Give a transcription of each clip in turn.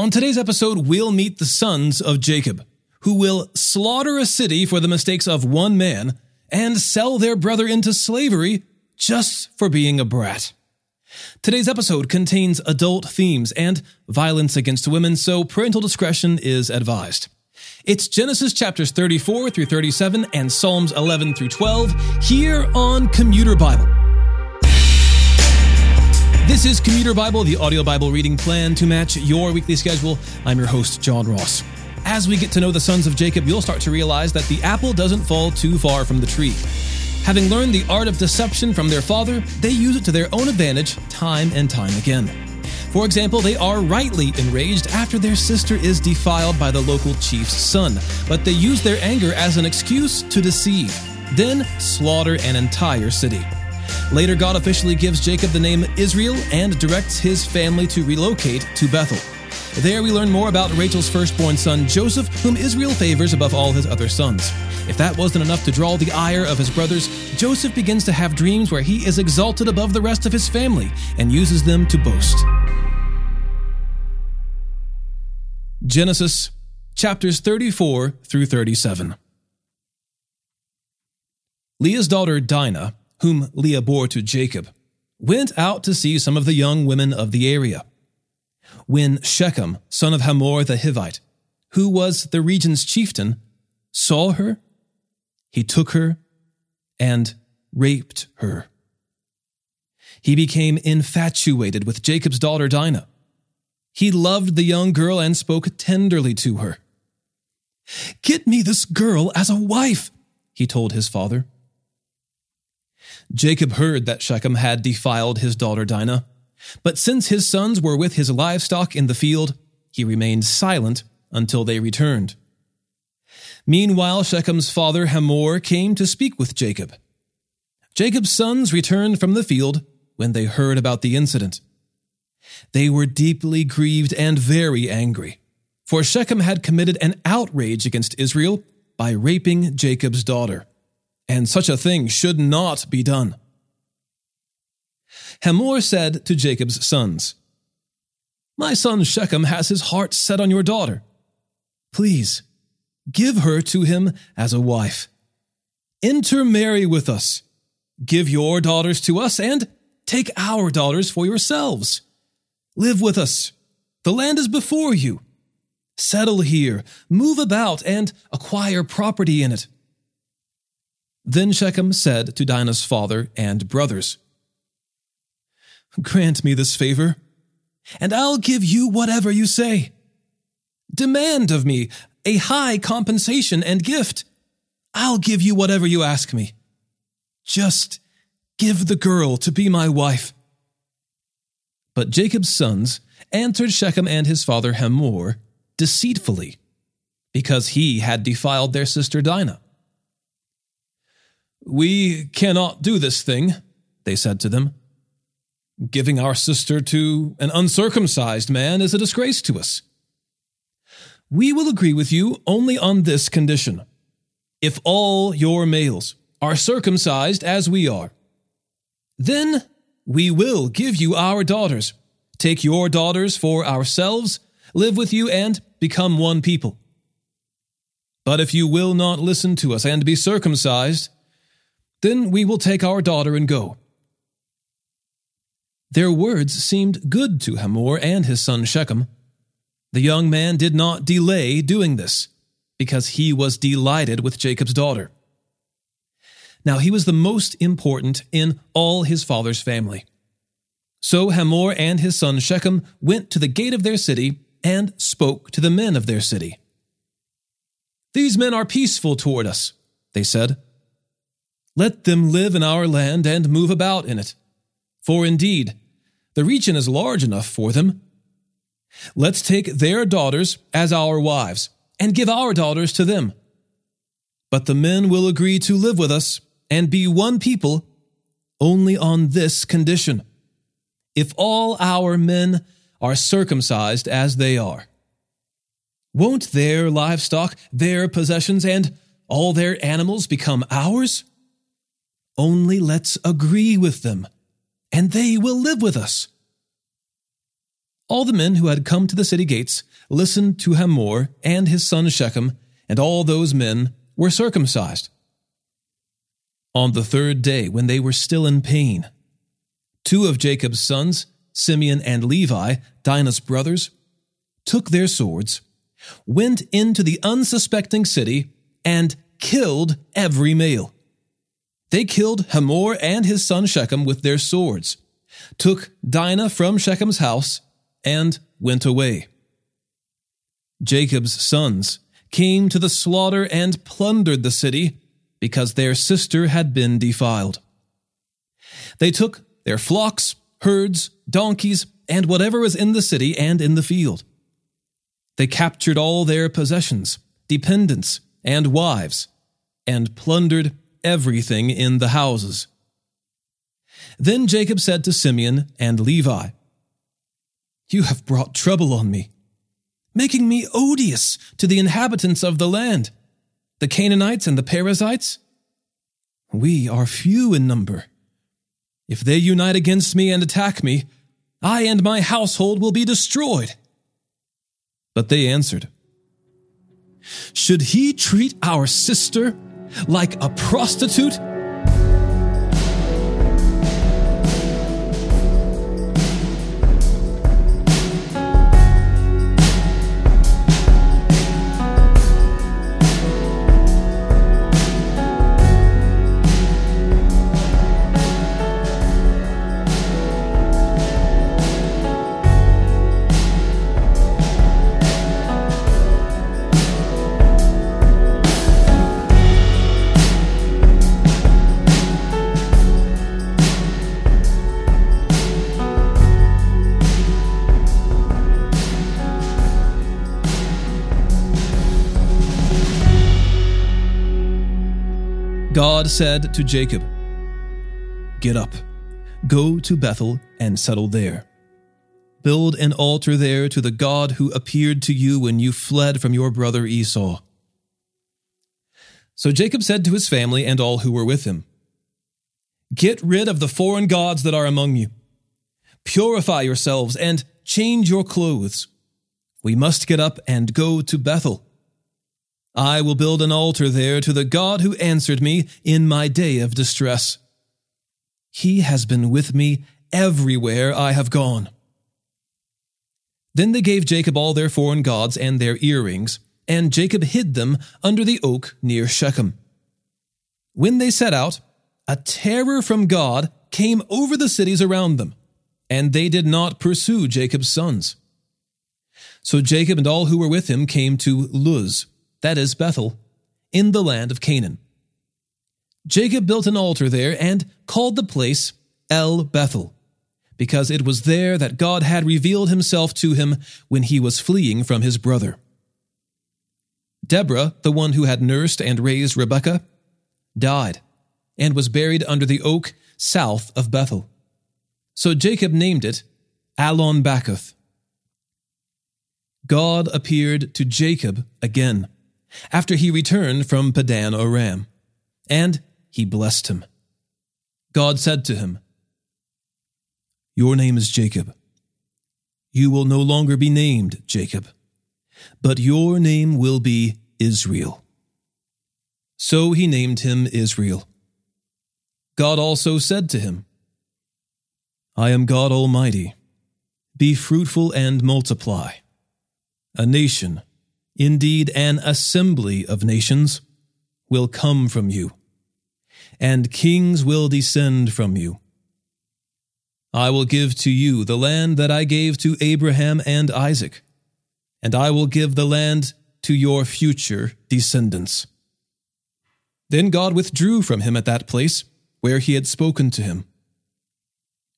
On today's episode, we'll meet the sons of Jacob, who will slaughter a city for the mistakes of one man and sell their brother into slavery just for being a brat. Today's episode contains adult themes and violence against women, so parental discretion is advised. It's Genesis chapters 34 through 37 and Psalms 11 through 12 here on Commuter Bible. This is Commuter Bible, the audio Bible reading plan to match your weekly schedule. I'm your host, John Ross. As we get to know the sons of Jacob, you'll start to realize that the apple doesn't fall too far from the tree. Having learned the art of deception from their father, they use it to their own advantage time and time again. For example, they are rightly enraged after their sister is defiled by the local chief's son, but they use their anger as an excuse to deceive, then slaughter an entire city. Later, God officially gives Jacob the name Israel and directs his family to relocate to Bethel. There, we learn more about Rachel's firstborn son, Joseph, whom Israel favors above all his other sons. If that wasn't enough to draw the ire of his brothers, Joseph begins to have dreams where he is exalted above the rest of his family and uses them to boast. Genesis chapters 34 through 37. Leah's daughter Dinah whom Leah bore to Jacob, went out to see some of the young women of the area. When Shechem, son of Hamor the Hivite, who was the region's chieftain, saw her, he took her and raped her. He became infatuated with Jacob's daughter Dinah. He loved the young girl and spoke tenderly to her. Get me this girl as a wife, he told his father. Jacob heard that Shechem had defiled his daughter Dinah, but since his sons were with his livestock in the field, he remained silent until they returned. Meanwhile, Shechem's father Hamor came to speak with Jacob. Jacob's sons returned from the field when they heard about the incident. They were deeply grieved and very angry, for Shechem had committed an outrage against Israel by raping Jacob's daughter and such a thing should not be done. Hamor said to Jacob's sons, My son Shechem has his heart set on your daughter. Please, give her to him as a wife. Intermarry with us. Give your daughters to us and take our daughters for yourselves. Live with us. The land is before you. Settle here, move about, and acquire property in it. Then Shechem said to Dinah's father and brothers, Grant me this favor, and I'll give you whatever you say. Demand of me a high compensation and gift. I'll give you whatever you ask me. Just give the girl to be my wife. But Jacob's sons answered Shechem and his father Hamor deceitfully, because he had defiled their sister Dinah. We cannot do this thing, they said to them. Giving our sister to an uncircumcised man is a disgrace to us. We will agree with you only on this condition. If all your males are circumcised as we are, then we will give you our daughters, take your daughters for ourselves, live with you, and become one people. But if you will not listen to us and be circumcised, then we will take our daughter and go. Their words seemed good to Hamor and his son Shechem. The young man did not delay doing this, because he was delighted with Jacob's daughter. Now he was the most important in all his father's family. So Hamor and his son Shechem went to the gate of their city and spoke to the men of their city. These men are peaceful toward us, they said. Let them live in our land and move about in it. For indeed, the region is large enough for them. Let's take their daughters as our wives and give our daughters to them. But the men will agree to live with us and be one people only on this condition if all our men are circumcised as they are. Won't their livestock, their possessions, and all their animals become ours? Only let's agree with them, and they will live with us. all the men who had come to the city gates listened to Hamor and his son Shechem, and all those men were circumcised. On the third day, when they were still in pain, two of Jacob's sons, Simeon and Levi, Dinah's brothers, took their swords, went into the unsuspecting city, and killed every male. They killed Hamor and his son Shechem with their swords, took Dinah from Shechem's house, and went away. Jacob's sons came to the slaughter and plundered the city because their sister had been defiled. They took their flocks, herds, donkeys, and whatever was in the city and in the field. They captured all their possessions, dependents, and wives, and plundered everything in the houses. Then Jacob said to Simeon and Levi, You have brought trouble on me, making me odious to the inhabitants of the land, the Canaanites and the Perizzites. We are few in number. If they unite against me and attack me, I and my household will be destroyed. But they answered, Should he treat our sister like a prostitute? Said to Jacob, Get up, go to Bethel and settle there. Build an altar there to the God who appeared to you when you fled from your brother Esau. So Jacob said to his family and all who were with him, Get rid of the foreign gods that are among you. Purify yourselves and change your clothes. We must get up and go to Bethel. I will build an altar there to the God who answered me in my day of distress. He has been with me everywhere I have gone. Then they gave Jacob all their foreign gods and their earrings, and Jacob hid them under the oak near Shechem. When they set out, a terror from God came over the cities around them, and they did not pursue Jacob's sons. So Jacob and all who were with him came to Luz, that is Bethel, in the land of Canaan. Jacob built an altar there and called the place El Bethel, because it was there that God had revealed himself to him when he was fleeing from his brother. Deborah, the one who had nursed and raised Rebekah, died and was buried under the oak south of Bethel. So Jacob named it Alon Bachuth. God appeared to Jacob again after he returned from Padan Aram, and he blessed him. God said to him, Your name is Jacob. You will no longer be named Jacob, but your name will be Israel. So he named him Israel. God also said to him, I am God Almighty. Be fruitful and multiply. A nation Indeed, an assembly of nations will come from you, and kings will descend from you. I will give to you the land that I gave to Abraham and Isaac, and I will give the land to your future descendants. Then God withdrew from him at that place where he had spoken to him.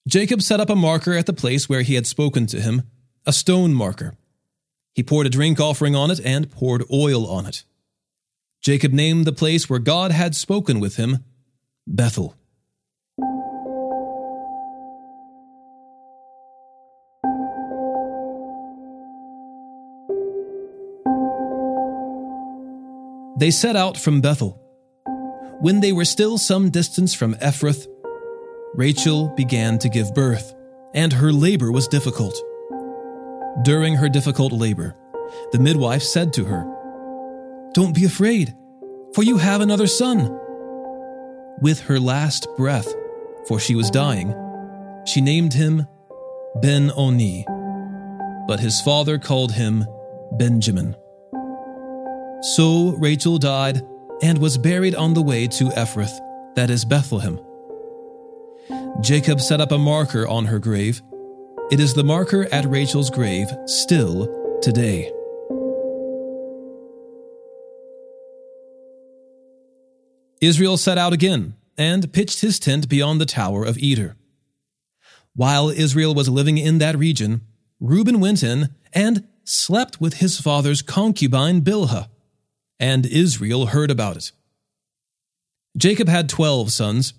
Jacob set up a marker at the place where he had spoken to him, a stone marker he poured a drink offering on it and poured oil on it. Jacob named the place where God had spoken with him Bethel. They set out from Bethel. When they were still some distance from Ephrath, Rachel began to give birth, and her labor was difficult. During her difficult labor, the midwife said to her, Don't be afraid, for you have another son. With her last breath, for she was dying, she named him Ben Oni, but his father called him Benjamin. So Rachel died and was buried on the way to Ephrath, that is Bethlehem. Jacob set up a marker on her grave. It is the marker at Rachel's grave still today. Israel set out again and pitched his tent beyond the tower of Eder. While Israel was living in that region, Reuben went in and slept with his father's concubine Bilhah, and Israel heard about it. Jacob had twelve sons.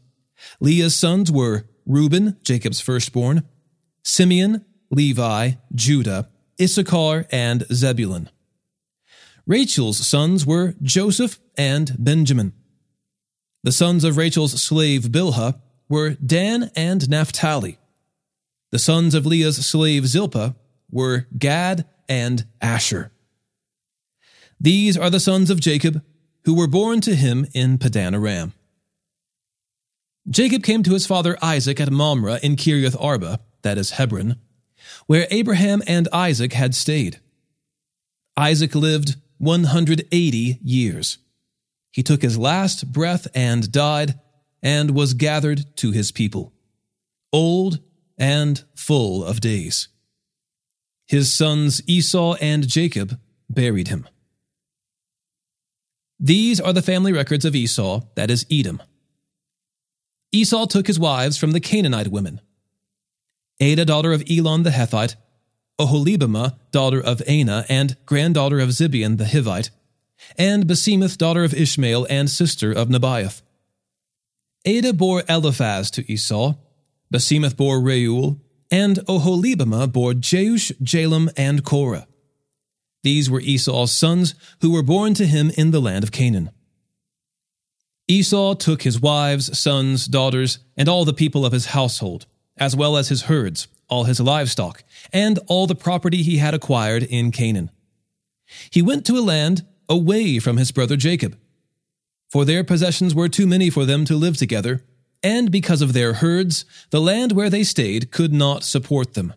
Leah's sons were Reuben, Jacob's firstborn, Simeon, Levi, Judah, Issachar, and Zebulun. Rachel's sons were Joseph and Benjamin. The sons of Rachel's slave Bilhah were Dan and Naphtali. The sons of Leah's slave Zilpah were Gad and Asher. These are the sons of Jacob, who were born to him in Padan Aram. Jacob came to his father Isaac at Mamre in Kiriath Arba, that is Hebron, where Abraham and Isaac had stayed. Isaac lived 180 years. He took his last breath and died, and was gathered to his people, old and full of days. His sons Esau and Jacob buried him. These are the family records of Esau, that is Edom. Esau took his wives from the Canaanite women Adah, daughter of Elon the Hethite, Oholibamah, daughter of Anah, and granddaughter of Zibeon the Hivite, and Basemath, daughter of Ishmael, and sister of Nebaioth. Adah bore Eliphaz to Esau, Basemath bore Reuel, and Oholibamah bore Jeush, Jalam, and Korah. These were Esau's sons who were born to him in the land of Canaan. Esau took his wives, sons, daughters, and all the people of his household, as well as his herds, all his livestock, and all the property he had acquired in Canaan. He went to a land away from his brother Jacob, for their possessions were too many for them to live together, and because of their herds, the land where they stayed could not support them.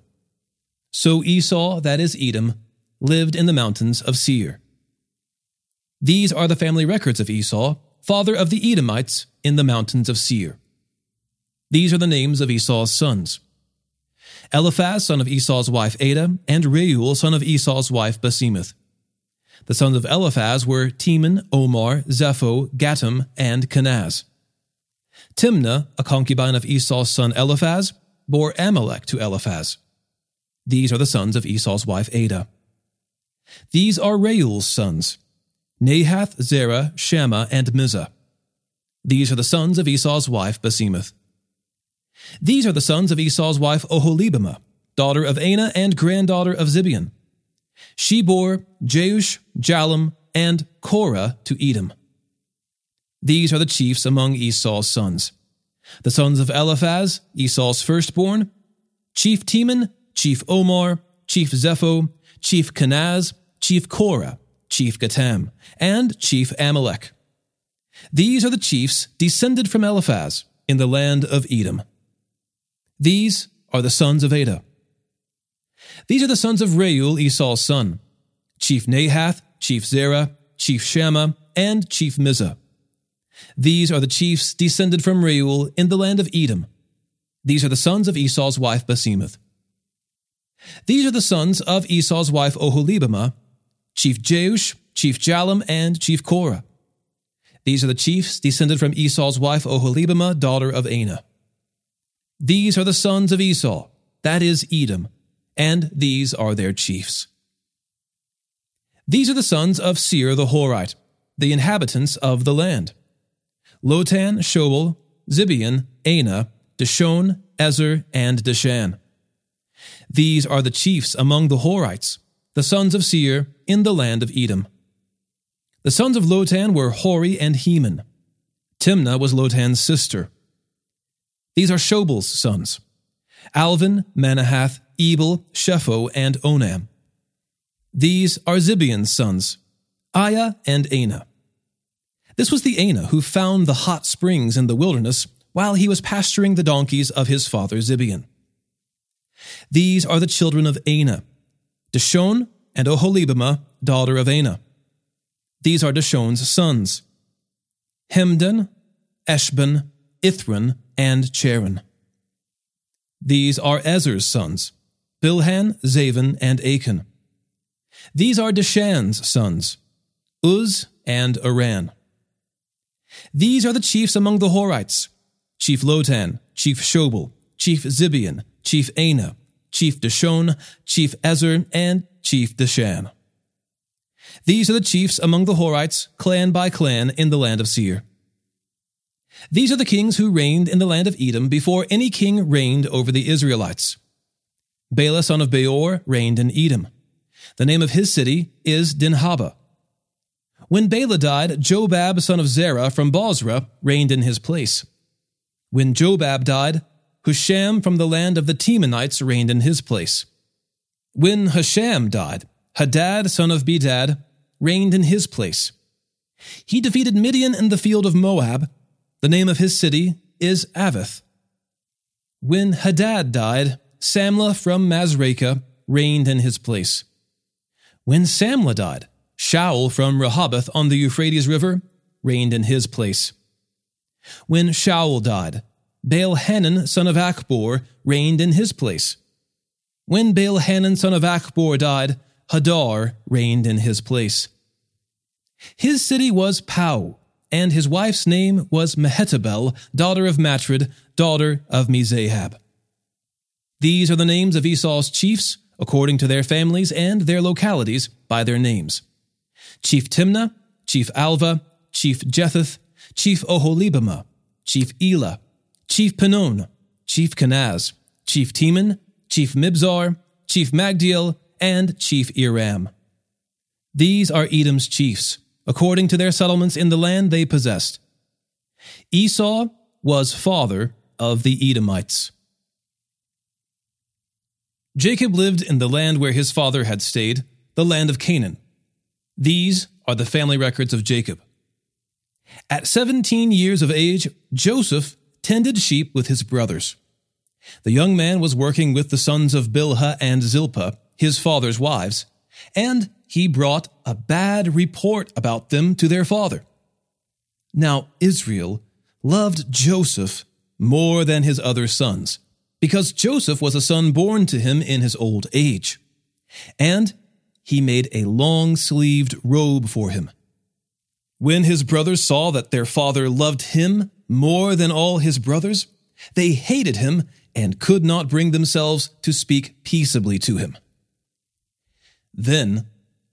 So Esau, that is Edom, lived in the mountains of Seir. These are the family records of Esau, father of the Edomites, in the mountains of Seir. These are the names of Esau's sons Eliphaz, son of Esau's wife Adah, and Reuel, son of Esau's wife Basemath. The sons of Eliphaz were Teman, Omar, Zepho, Gatam, and Kenaz. Timnah, a concubine of Esau's son Eliphaz, bore Amalek to Eliphaz. These are the sons of Esau's wife Adah. These are Reuel's sons Nahath, Zerah, Shammah, and Mizzah. These are the sons of Esau's wife Basemath. These are the sons of Esau's wife Oholibamah, daughter of Anah and granddaughter of Zibeon. She bore Jeush, Jalam, and Korah to Edom. These are the chiefs among Esau's sons. The sons of Eliphaz, Esau's firstborn, Chief Teman, Chief Omar, Chief Zepho, Chief Kenaz, Chief Korah, Chief Gatam, and Chief Amalek. These are the chiefs descended from Eliphaz in the land of Edom. These are the sons of Adah. These are the sons of Reuel, Esau's son, Chief Nahath, Chief Zerah, Chief Shammah, and Chief Mizzah. These are the chiefs descended from Reuel in the land of Edom. These are the sons of Esau's wife Basemath. These are the sons of Esau's wife Oholibamah, Chief Jeush, Chief Jalam, and Chief Korah. These are the chiefs descended from Esau's wife Oholibamah, daughter of Anah. These are the sons of Esau, that is Edom, and these are their chiefs. These are the sons of Seir the Horite, the inhabitants of the land. Lotan, Shobal, Zibeon, Anah, Dishon, Ezer, and Dishan. These are the chiefs among the Horites, the sons of Seir, in the land of Edom. The sons of Lotan were Hori and Heman. Timnah was Lotan's sister. These are Shobal's sons. Alvan, Manahath, Ebal, Shepho, and Onam. These are Zibeon's sons, Aiah and Anah. This was the Anah who found the hot springs in the wilderness while he was pasturing the donkeys of his father Zibeon. These are the children of Anah, Dishon and Oholibamah, daughter of Anah. These are Dishon's sons, Hemdan, Eshban, Ithran, and Cheran. These are Ezer's sons, Bilhan, Zaavan, and Akan. These are Dishan's sons, Uz and Aran. These are the chiefs among the Horites Chief Lotan, Chief Shobal, Chief Zibeon, Chief Anah, Chief Dishon, Chief Ezer, and Chief Dishan. These are the chiefs among the Horites, clan by clan, in the land of Seir. These are the kings who reigned in the land of Edom before any king reigned over the Israelites. Bela son of Beor reigned in Edom. The name of his city is Dinhabah. When Bela died, Jobab son of Zerah from Bozrah reigned in his place. When Jobab died, Husham from the land of the Temanites reigned in his place. When Husham died, Hadad son of Bedad reigned in his place. He defeated Midian in the field of Moab. The name of his city is Avith. When Hadad died, Samlah from Masrekah reigned in his place. When Samlah died, Shaul from Rehoboth on the Euphrates River reigned in his place. When Shaul died, Baal Hanan son of Achbor reigned in his place. When Baal Hanan son of Achbor died, Hadar reigned in his place. His city was Pau, and his wife's name was Mehetabel, daughter of Matred, daughter of Mezahab. These are the names of Esau's chiefs, according to their families and their localities by their names. Chief Timnah, Chief Alva, Chief Jetheth, Chief Oholibamah, Chief Elah, Chief Penon, Chief Kenaz, Chief Teman, Chief Mibzar, Chief Magdiel, and Chief Iram. These are Edom's chiefs, according to their settlements in the land they possessed. Esau was father of the Edomites. Jacob lived in the land where his father had stayed, the land of Canaan. These are the family records of Jacob. At 17 years of age, Joseph tended sheep with his brothers. The young man was working with the sons of Bilhah and Zilpah, his father's wives, and he brought a bad report about them to their father. Now Israel loved Joseph more than his other sons, because Joseph was a son born to him in his old age. And he made a long sleeved robe for him. When his brothers saw that their father loved him more than all his brothers, they hated him and could not bring themselves to speak peaceably to him. Then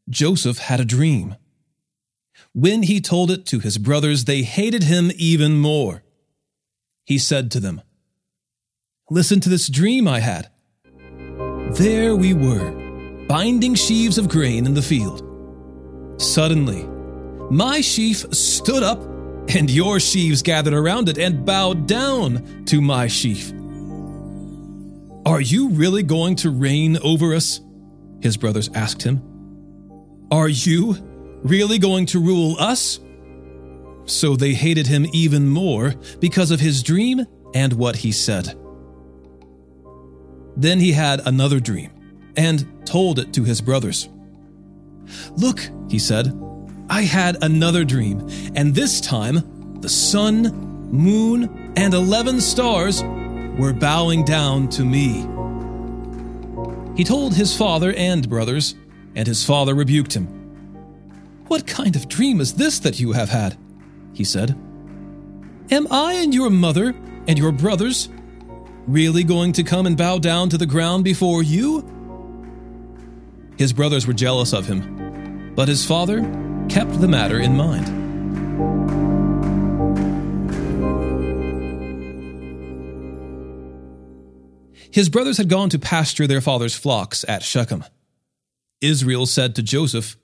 Joseph had a dream. When he told it to his brothers, they hated him even more. He said to them, Listen to this dream I had. There we were, binding sheaves of grain in the field. Suddenly, my sheaf stood up, and your sheaves gathered around it and bowed down to my sheaf. Are you really going to reign over us? His brothers asked him. Are you really going to rule us? So they hated him even more because of his dream and what he said. Then he had another dream and told it to his brothers. Look, he said, I had another dream, and this time the sun, moon, and 11 stars were bowing down to me. He told his father and brothers, and his father rebuked him. What kind of dream is this that you have had? He said. Am I and your mother and your brothers really going to come and bow down to the ground before you? His brothers were jealous of him, but his father kept the matter in mind. His brothers had gone to pasture their father's flocks at Shechem. Israel said to Joseph,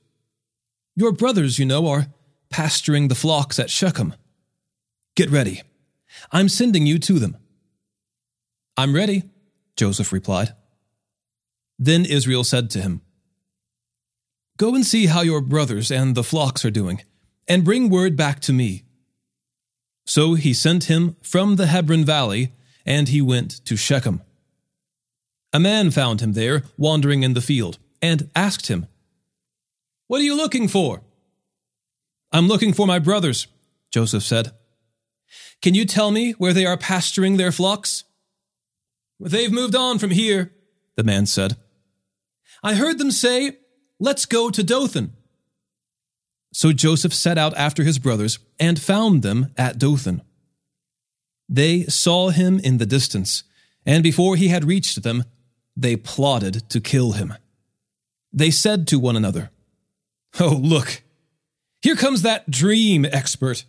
Your brothers, you know, are pasturing the flocks at Shechem. Get ready. I'm sending you to them. I'm ready, Joseph replied. Then Israel said to him, Go and see how your brothers and the flocks are doing, and bring word back to me. So he sent him from the Hebron valley, and he went to Shechem. A man found him there, wandering in the field, and asked him, What are you looking for? I'm looking for my brothers, Joseph said. Can you tell me where they are pasturing their flocks? They've moved on from here, the man said. I heard them say, Let's go to Dothan. So Joseph set out after his brothers and found them at Dothan. They saw him in the distance, and before he had reached them, they plotted to kill him. They said to one another, Oh, look, here comes that dream expert.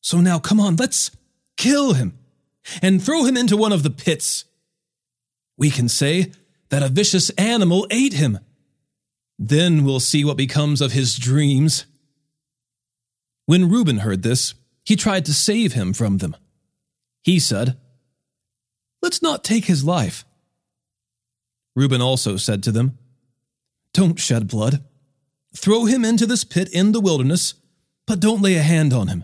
So now come on, let's kill him and throw him into one of the pits. We can say that a vicious animal ate him. Then we'll see what becomes of his dreams. When Reuben heard this, he tried to save him from them. He said, Let's not take his life. Reuben also said to them, Don't shed blood. Throw him into this pit in the wilderness, but don't lay a hand on him.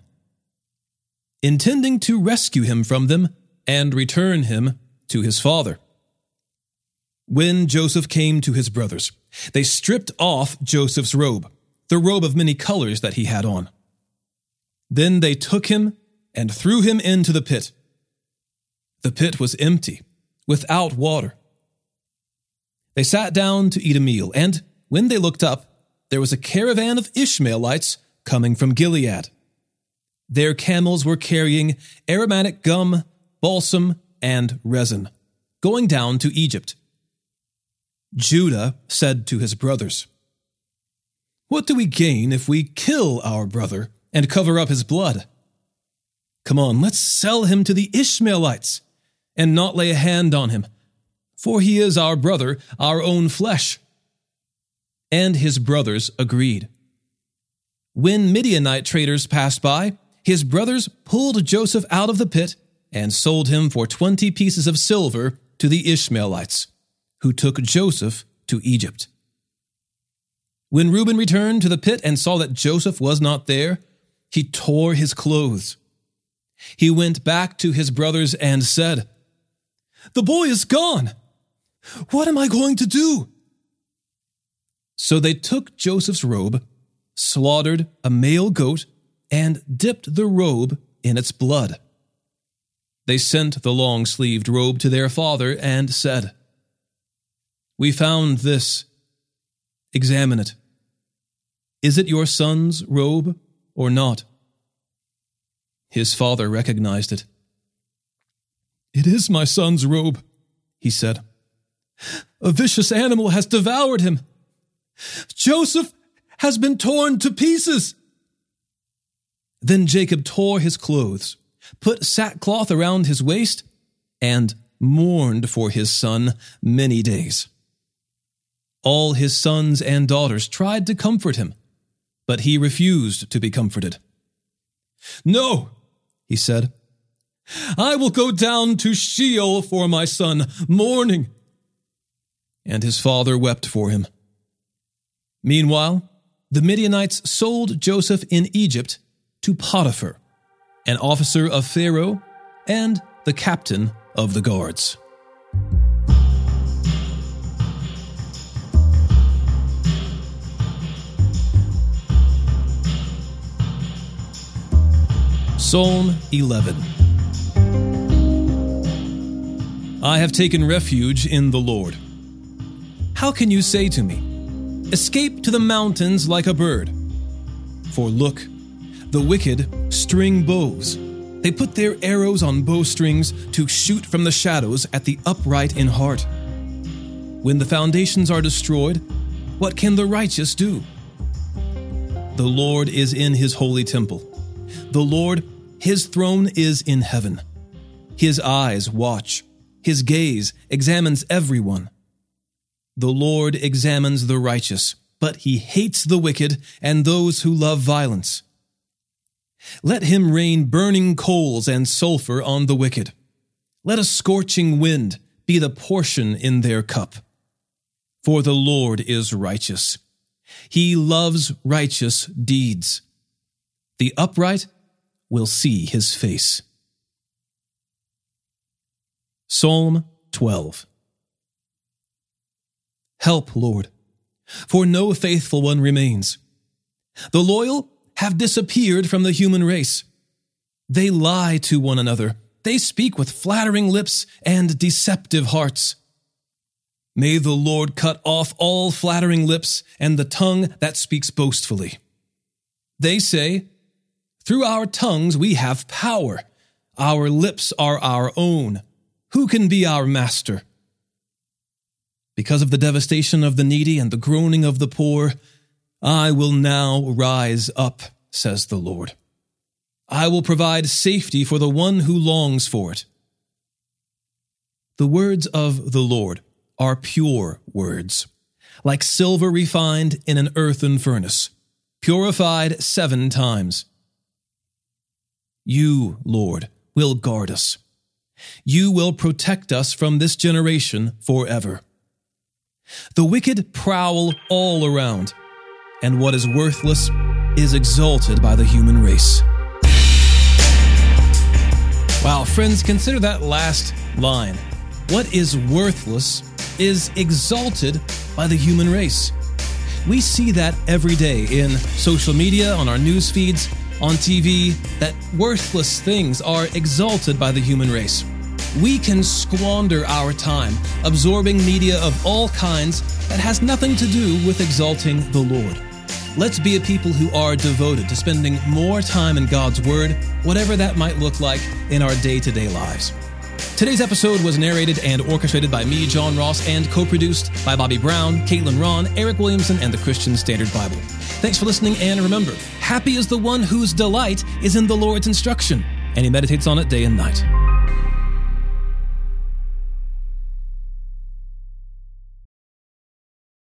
Intending to rescue him from them and return him to his father. When Joseph came to his brothers, they stripped off Joseph's robe, the robe of many colors that he had on. Then they took him and threw him into the pit. The pit was empty, without water. They sat down to eat a meal, and when they looked up, there was a caravan of Ishmaelites coming from Gilead. Their camels were carrying aromatic gum, balsam, and resin, going down to Egypt. Judah said to his brothers, What do we gain if we kill our brother and cover up his blood? Come on, let's sell him to the Ishmaelites and not lay a hand on him, for he is our brother, our own flesh. And his brothers agreed. When Midianite traders passed by, his brothers pulled Joseph out of the pit and sold him for twenty pieces of silver to the Ishmaelites who took Joseph to Egypt. When Reuben returned to the pit and saw that Joseph was not there, he tore his clothes. He went back to his brothers and said, The boy is gone. What am I going to do? So they took Joseph's robe, slaughtered a male goat, and dipped the robe in its blood. They sent the long sleeved robe to their father and said, we found this. Examine it. Is it your son's robe or not? His father recognized it. It is my son's robe, he said. A vicious animal has devoured him. Joseph has been torn to pieces. Then Jacob tore his clothes, put sackcloth around his waist, and mourned for his son many days. All his sons and daughters tried to comfort him, but he refused to be comforted. No, he said, I will go down to Sheol for my son, mourning. And his father wept for him. Meanwhile, the Midianites sold Joseph in Egypt to Potiphar, an officer of Pharaoh and the captain of the guards. Psalm 11 I have taken refuge in the Lord. How can you say to me, Escape to the mountains like a bird? For look, the wicked string bows. They put their arrows on bowstrings to shoot from the shadows at the upright in heart. When the foundations are destroyed, what can the righteous do? The Lord is in his holy temple. The Lord his throne is in heaven. His eyes watch. His gaze examines everyone. The Lord examines the righteous, but he hates the wicked and those who love violence. Let him rain burning coals and sulfur on the wicked. Let a scorching wind be the portion in their cup. For the Lord is righteous. He loves righteous deeds. The upright will see his face. Psalm 12 Help, Lord, for no faithful one remains. The loyal have disappeared from the human race. They lie to one another. They speak with flattering lips and deceptive hearts. May the Lord cut off all flattering lips and the tongue that speaks boastfully. They say, Through our tongues we have power. Our lips are our own. Who can be our master? Because of the devastation of the needy and the groaning of the poor, I will now rise up, says the Lord. I will provide safety for the one who longs for it. The words of the Lord are pure words, like silver refined in an earthen furnace, purified seven times. You, Lord, will guard us. You will protect us from this generation forever. The wicked prowl all around, and what is worthless is exalted by the human race. Wow, friends, consider that last line. What is worthless is exalted by the human race. We see that every day in social media, on our news feeds, on TV, that worthless things are exalted by the human race. We can squander our time absorbing media of all kinds that has nothing to do with exalting the Lord. Let's be a people who are devoted to spending more time in God's Word, whatever that might look like in our day to day lives. Today's episode was narrated and orchestrated by me, John Ross, and co produced by Bobby Brown, Caitlin Ron, Eric Williamson, and the Christian Standard Bible. Thanks for listening, and remember, happy is the one whose delight is in the Lord's instruction, and he meditates on it day and night.